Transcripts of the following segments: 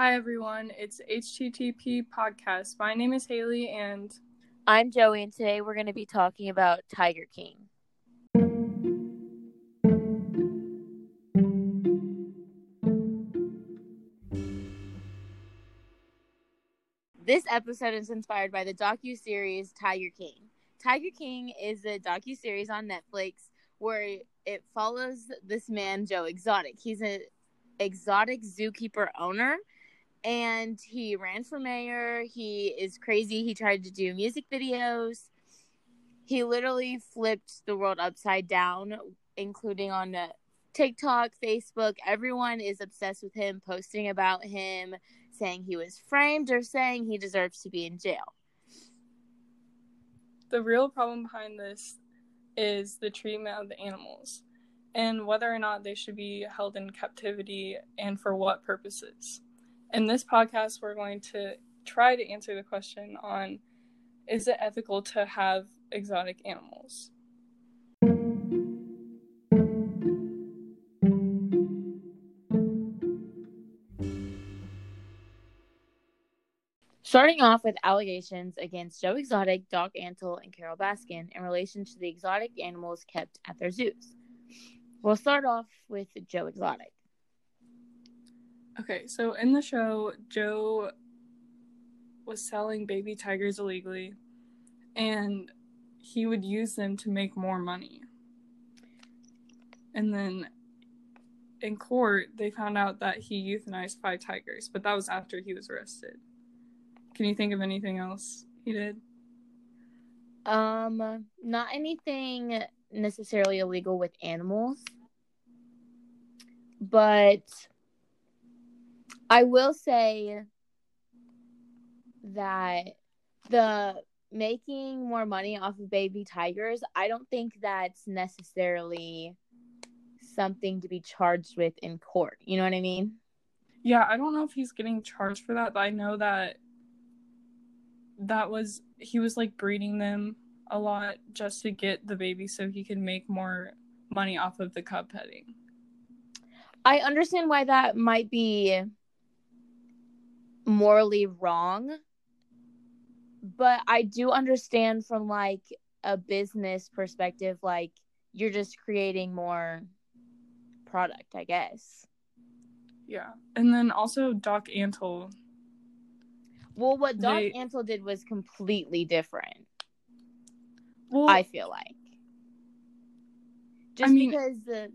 Hi, everyone. It's HTTP Podcast. My name is Haley, and I'm Joey, and today we're going to be talking about Tiger King. This episode is inspired by the docu-series Tiger King. Tiger King is a docu-series on Netflix where it follows this man Joe Exotic. He's an exotic zookeeper owner and he ran for mayor. He is crazy. He tried to do music videos. He literally flipped the world upside down, including on uh, TikTok, Facebook. Everyone is obsessed with him, posting about him, saying he was framed or saying he deserves to be in jail. The real problem behind this is the treatment of the animals and whether or not they should be held in captivity and for what purposes. In this podcast, we're going to try to answer the question on is it ethical to have exotic animals? Starting off with allegations against Joe Exotic, Doc Antle, and Carole Baskin in relation to the exotic animals kept at their zoos. We'll start off with Joe Exotic. Okay, so in the show, Joe was selling baby tigers illegally and he would use them to make more money. And then in court, they found out that he euthanized five tigers, but that was after he was arrested. Can you think of anything else he did? Um, not anything necessarily illegal with animals, but I will say that the making more money off of baby tigers, I don't think that's necessarily something to be charged with in court. You know what I mean? Yeah, I don't know if he's getting charged for that, but I know that that was he was like breeding them a lot just to get the baby so he could make more money off of the cub petting. I understand why that might be morally wrong but i do understand from like a business perspective like you're just creating more product i guess. Yeah. And then also doc antle. Well what doc they... antle did was completely different well, i feel like. Just I mean, because the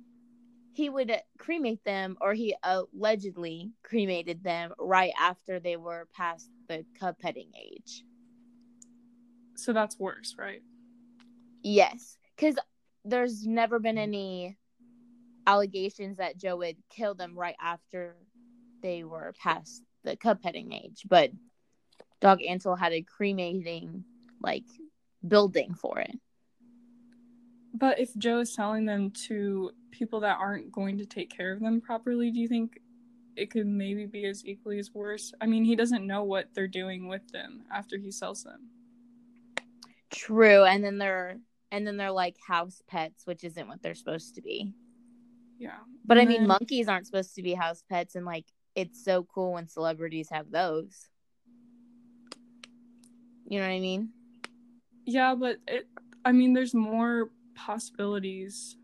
he would cremate them or he allegedly cremated them right after they were past the cub petting age. So that's worse, right? Yes, because there's never been any allegations that Joe would kill them right after they were past the cub petting age, but Doc Antle had a cremating like building for it. But if Joe is selling them to people that aren't going to take care of them properly, do you think it could maybe be as equally as worse? I mean, he doesn't know what they're doing with them after he sells them. True, and then they're and then they're like house pets, which isn't what they're supposed to be. Yeah. But and I mean, then... monkeys aren't supposed to be house pets, and like it's so cool when celebrities have those. You know what I mean? Yeah, but it. I mean, there's more possibilities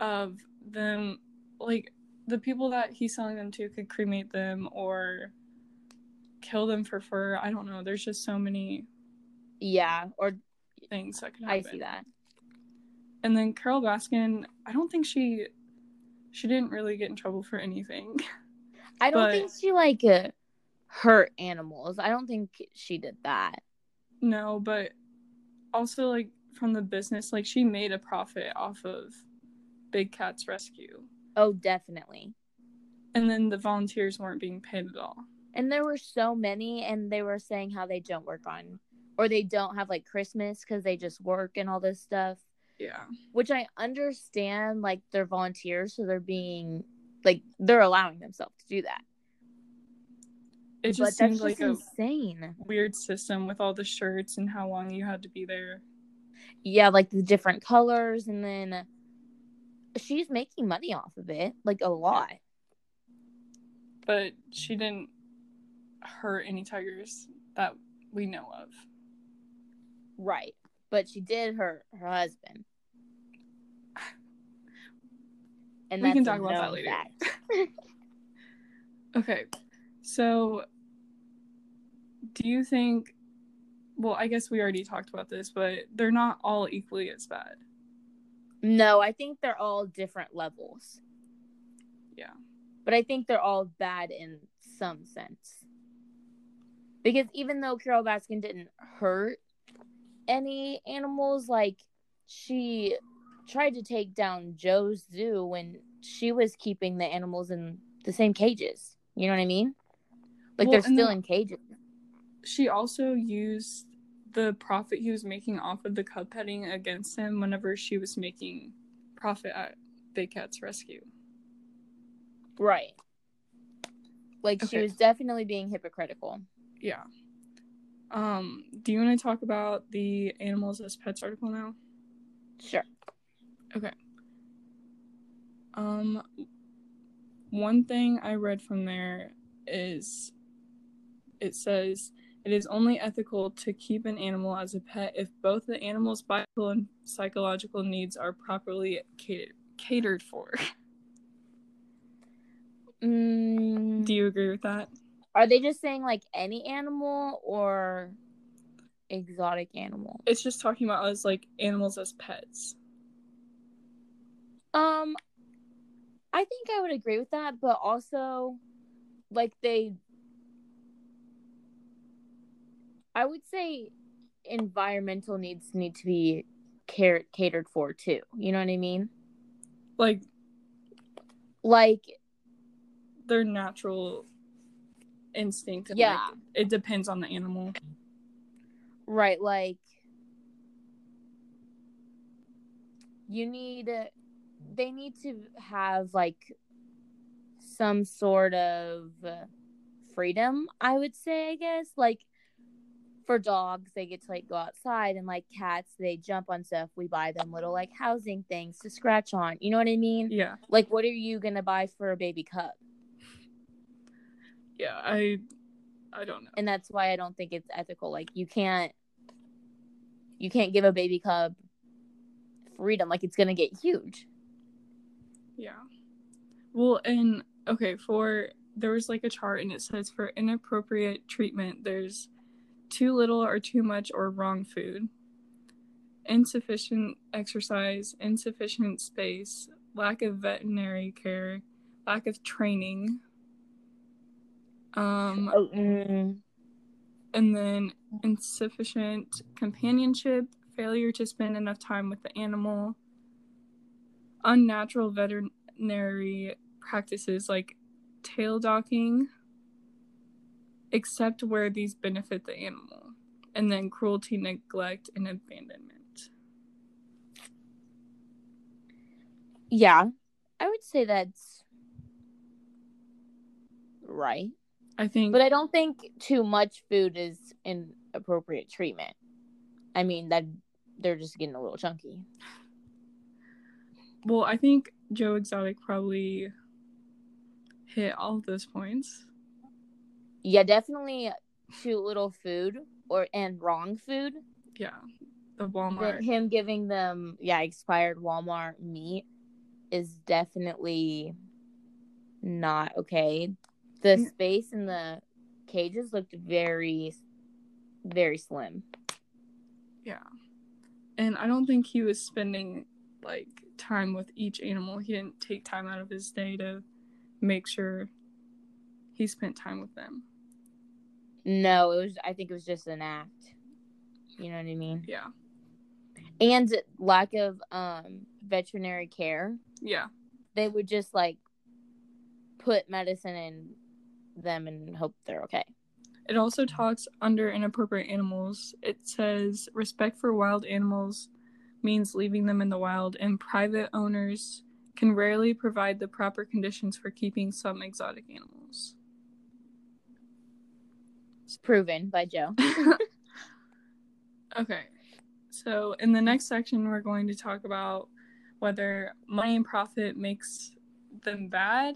of them like the people that he's selling them to could cremate them or kill them for fur. I don't know. There's just so many Yeah, or things that can happen. I see that. And then Carole Baskin, I don't think she she didn't really get in trouble for anything. I don't but, think she like uh, hurt animals. I don't think she did that. No, but also like from the business. Like she made a profit off of Big Cats Rescue. Oh, definitely. And then the volunteers weren't being paid at all. And there were so many, and they were saying how they don't work on, or they don't have like Christmas because they just work and all this stuff. Yeah. Which I understand, like they're volunteers, so they're being like they're allowing themselves to do that. It just seems like insane. weird system with all the shirts and how long you had to be there yeah, like the different colors, and then she's making money off of it, like a lot. But she didn't hurt any tigers that we know of. Right. But she did hurt her husband. And We can talk about that later. Okay. So do you think well, I guess we already talked about this, but they're not all equally as bad. No, I think they're all different levels. Yeah. But I think they're all bad in some sense. Because even though Carole Baskin didn't hurt any animals, like she tried to take down Joe's zoo when she was keeping the animals in the same cages. You know what I mean? Like Well, they're still then- in cages. She also used the profit he was making off of the cub petting against him whenever she was making profit at Big Cat's Rescue. Right. Like she was definitely being hypocritical. Yeah. Um, do you want to talk about the animals as pets article now? Sure. Okay. Um, one thing I read from there is it says it is only ethical to keep an animal as a pet if both the animal's biological and psychological needs are properly catered catered for. Mm, Do you agree with that? are they just saying like any animal or exotic animal? It's just talking about us like animals as pets. Um, I think I would agree with that, but also, like they, I would say, environmental needs need to be car- catered for too. You know what I mean? Like Like, their natural instinct. Yeah. like, it depends on the animal. right? Like, you need, they need to have like some sort of freedom. I would say, I guess, like. For dogs they get to like go outside and like cats they jump on stuff we buy them little like housing things to scratch on you know what i mean Yeah. like what are you gonna buy for a baby cub Yeah. I I don't know. and that's why i don't think it's ethical like you can't you can't give a baby cub freedom like it's gonna get huge Yeah. Well, and okay, for there was like a chart and it says for inappropriate treatment, there's too little or too much or wrong food, insufficient exercise, insufficient space, lack of veterinary care, lack of training, um, oh, mm, and then insufficient companionship, failure to spend enough time with the animal, unnatural veterinary practices like tail docking, except where these benefit the animal, and then cruelty, neglect, and abandonment. yeah i would say that's right I think, But I don't think too much food is inappropriate treatment. I mean that they're just getting a little chunky. well, I think Joe Exotic probably hit all of those points. Yeah, definitely too little food or and wrong food. Yeah, the Walmart. him giving them yeah expired Walmart meat is definitely not okay. The Mm. space in the cages looked very, very slim. Yeah. And I don't think he was spending like time with each animal. He didn't take time out of his day to make sure he spent time with them. No, it was. I think it was just an act. You know what I mean? Yeah. And lack of um veterinary care. Yeah. They would just like put medicine in them and hope they're okay. It also talks under inappropriate animals. It says respect for wild animals means leaving them in the wild, and private owners can rarely provide the proper conditions for keeping some exotic animals. It's proven by Joe. Okay. So in the next section, we're going to talk about whether money and profit makes them bad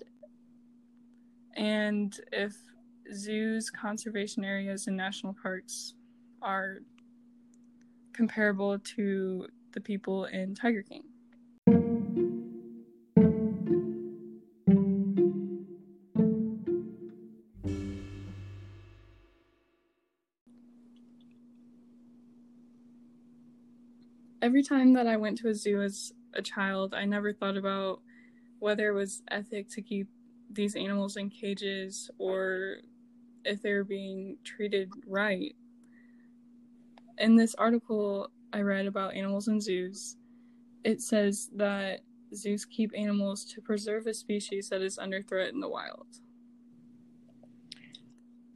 and if zoos, conservation areas, and national parks are comparable to the people in Tiger King. Every time that I went to a zoo as a child, I never thought about whether it was ethic to keep these animals in cages or if they were being treated right. In this article I read about animals in zoos, it says that zoos keep animals to preserve a species that is under threat in the wild.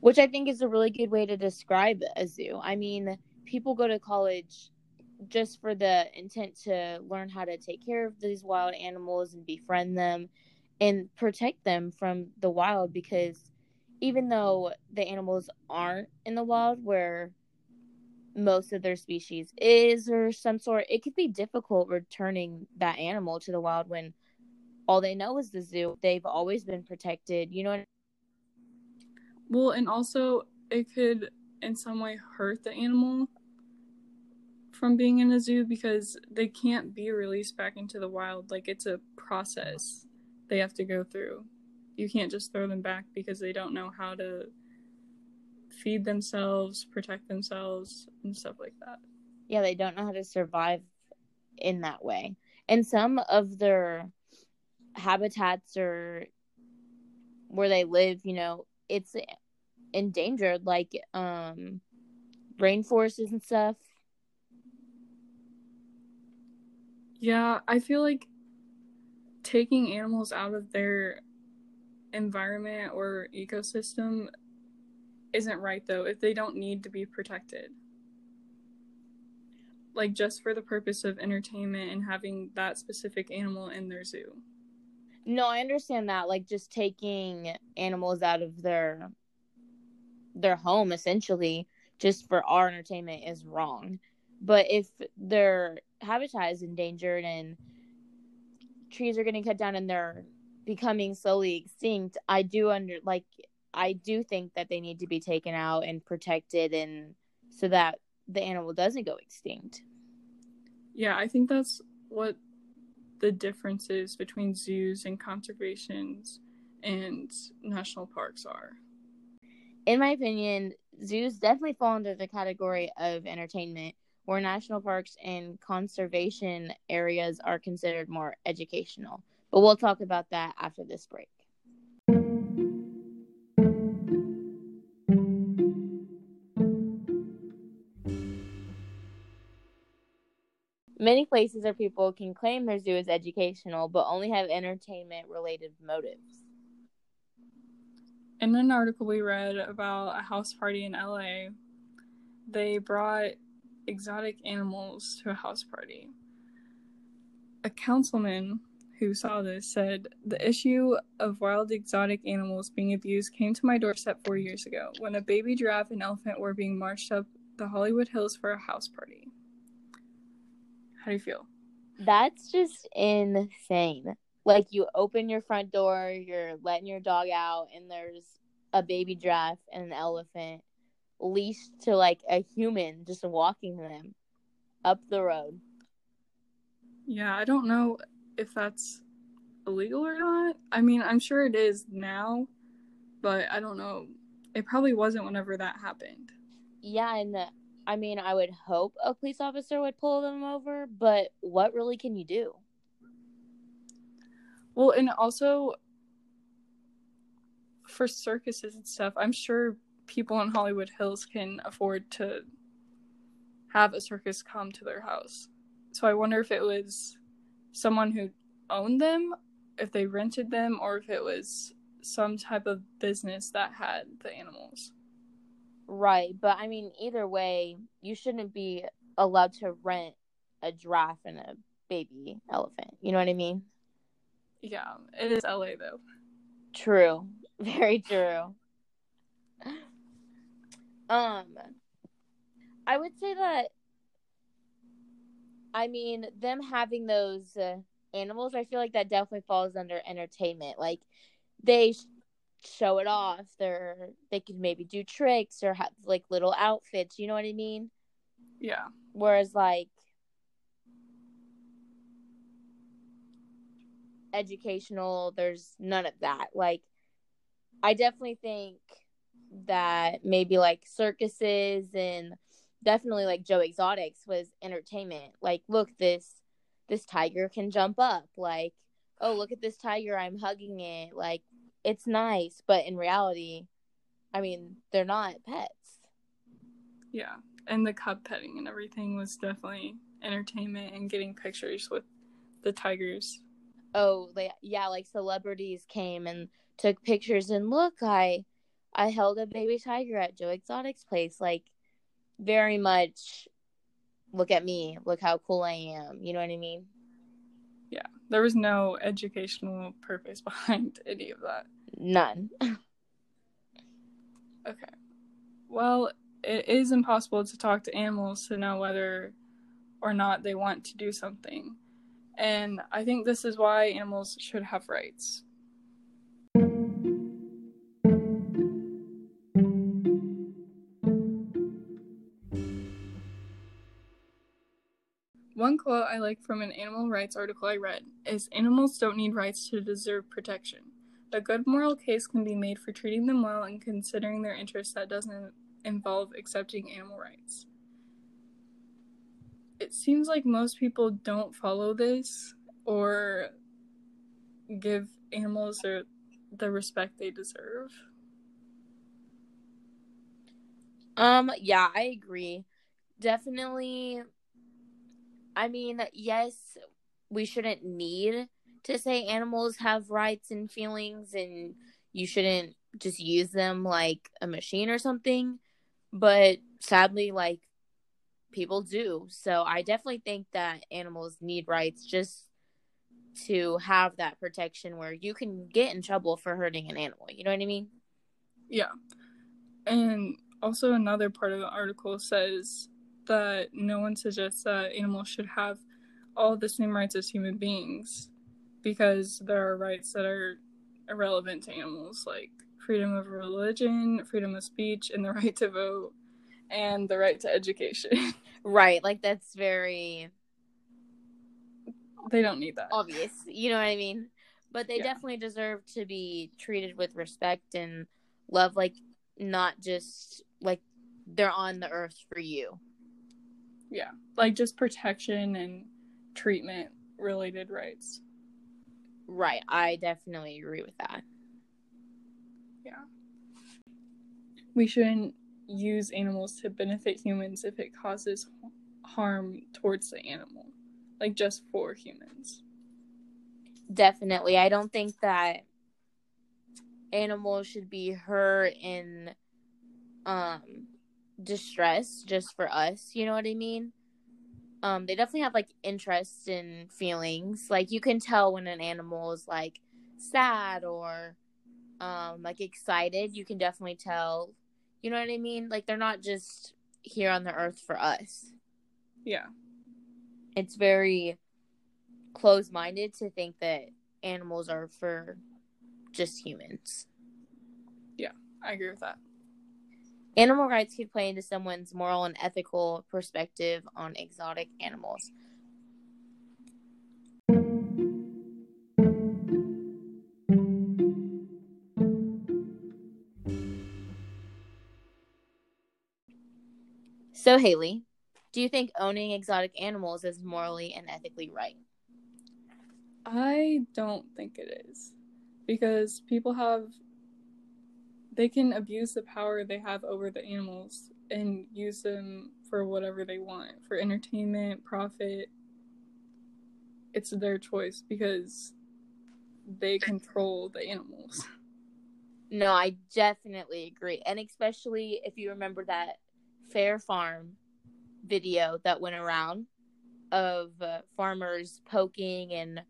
Which I think is a really good way to describe a zoo. I mean, people go to college just for the intent to learn how to take care of these wild animals and befriend them and protect them from the wild because even though the animals aren't in the wild where most of their species is or some sort it could be difficult returning that animal to the wild when all they know is the zoo. They've always been protected you know well and also it could in some way hurt the animal from being in a zoo because they can't be released back into the wild. Like it's a process they have to go through. You can't just throw them back because they don't know how to feed themselves, protect themselves, and stuff like that. Yeah, they don't know how to survive in that way. And some of their habitats or where they live, you know, it's endangered, like um rainforests and stuff. Yeah, I feel like taking animals out of their environment or ecosystem isn't right though if they don't need to be protected. Like just for the purpose of entertainment and having that specific animal in their zoo. No, I understand that like just taking animals out of their their home essentially just for our entertainment is wrong. But if their habitat is endangered and trees are getting cut down and they're becoming slowly extinct, I do under like I do think that they need to be taken out and protected and so that the animal doesn't go extinct. Yeah, I think that's what the differences between zoos and conservations and national parks are. In my opinion, zoos definitely fall under the category of entertainment where national parks and conservation areas are considered more educational. But we'll talk about that after this break. Many places or people can claim their zoo is educational, but only have entertainment related motives. In an article we read about a house party in LA, they brought exotic animals to a house party. A councilman who saw this said the issue of wild exotic animals being abused came to my doorstep four years ago when a baby giraffe and elephant were being marched up the Hollywood Hills for a house party. How do you feel? That's just insane. Like you open your front door, you're letting your dog out, and there's a baby giraffe and an elephant leashed to like a human just walking them up the road. Yeah, I don't know if that's illegal or not. I mean, I'm sure it is now, but I don't know. It probably wasn't whenever that happened. Yeah, and the, I mean, I would hope a police officer would pull them over, but what really can you do? Well, and also for circuses and stuff, I'm sure people in Hollywood Hills can afford to have a circus come to their house. So I wonder if it was someone who owned them, if they rented them, or if it was some type of business that had the animals. Right, but I mean, either way, you shouldn't be allowed to rent a giraffe and a baby elephant. You know what I mean? Yeah, it is LA though. True. Very true. Um, I would say that. I mean, them having those uh, animals, I feel like that definitely falls under entertainment. Like, they show it off. They're they could maybe do tricks or have like little outfits. You know what I mean? Yeah. Whereas like educational, there's none of that. Like I definitely think that maybe like circuses and definitely like Joe Exotics was entertainment. Like, look, this this tiger can jump up. Like, oh, look at this tiger, I'm hugging it. Like, it's nice, but in reality, I mean, they're not pets. Yeah. And the cub petting and everything was definitely entertainment and getting pictures with the tigers. Oh, they, yeah, like celebrities came and took pictures and look, I I held a baby tiger at Joe Exotic's place like very much look at me, look how cool I am. You know what I mean? Yeah. There was no educational purpose behind any of that. None. okay. Well, it is impossible to talk to animals to know whether or not they want to do something. And I think this is why animals should have rights. Quote I like from an animal rights article I read is Animals don't need rights to deserve protection. A good moral case can be made for treating them well and considering their interests that doesn't involve accepting animal rights. It seems like most people don't follow this or give animals their, the respect they deserve. Um, yeah, I agree. Definitely I mean, yes, we shouldn't need to say animals have rights and feelings and you shouldn't just use them like a machine or something. But sadly, like people do. So I definitely think that animals need rights just to have that protection where you can get in trouble for hurting an animal. You know what I mean? Yeah. And also, another part of the article says that no one suggests that animals should have all the same rights as human beings because there are rights that are irrelevant to animals like freedom of religion, freedom of speech, and the right to vote and the right to education. right, like that's very they don't need that. Obvious, you know what I mean? But they yeah. definitely deserve to be treated with respect and love like not just like they're on the earth for you. Yeah, like just protection and treatment related rights. Right, I definitely agree with that. Yeah. We shouldn't use animals to benefit humans if it causes harm towards the animal, like just for humans. Definitely. I don't think that animals should be hurt in um distress just for us, you know what I mean? Um, they definitely have like interests and feelings. Like you can tell when an animal is like sad or um like excited. You can definitely tell. You know what I mean? Like they're not just here on the earth for us. Yeah. It's very close minded to think that animals are for just humans. Yeah, I agree with that. Animal rights could play into someone's moral and ethical perspective on exotic animals. So, Haley, do you think owning exotic animals is morally and ethically right? I don't think it is. Because people have they can abuse the power they have over the animals and use them for whatever they want for entertainment, profit. It's their choice because they control the animals. No, I definitely agree. And especially if you remember that Fair Farm video that went around of uh, farmers poking and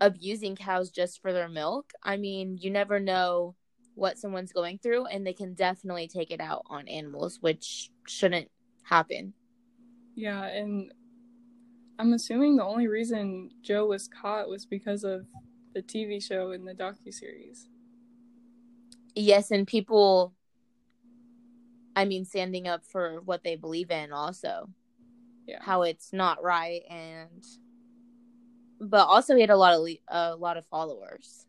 abusing cows just for their milk. I mean, you never know what someone's going through and they can definitely take it out on animals which shouldn't happen yeah and i'm assuming the only reason joe was caught was because of the tv show and the docu-series Yes, and people, I mean, standing up for what they believe in also. Yeah. How it's not right and but also he had a lot of le- a lot of followers.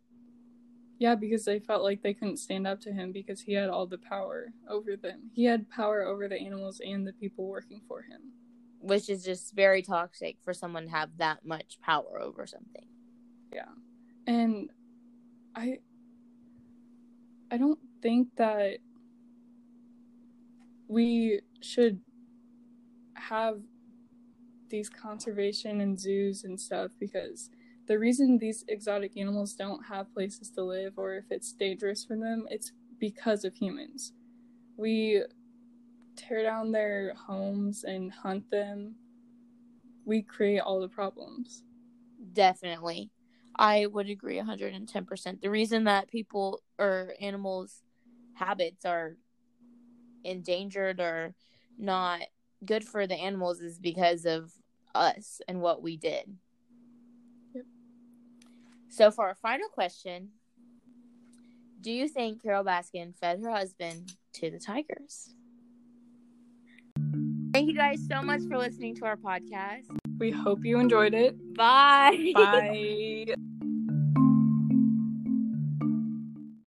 Yeah, because they felt like they couldn't stand up to him because he had all the power over them. He had power over the animals and the people working for him. which is just very toxic for someone to have that much power over something. Yeah. And I I don't think that we should have these conservation and zoos and stuff because the reason these exotic animals don't have places to live or if it's dangerous for them, it's because of humans. We tear down their homes and hunt them. We create all the problems. Definitely. I would agree 110%. The reason that people or animals' habits are endangered or not good for the animals is because of us and what we did. So, for our final question, do you think Carole Baskin fed her husband to the tigers? Thank you guys so much for listening to our podcast. We hope you enjoyed it. Bye. Bye.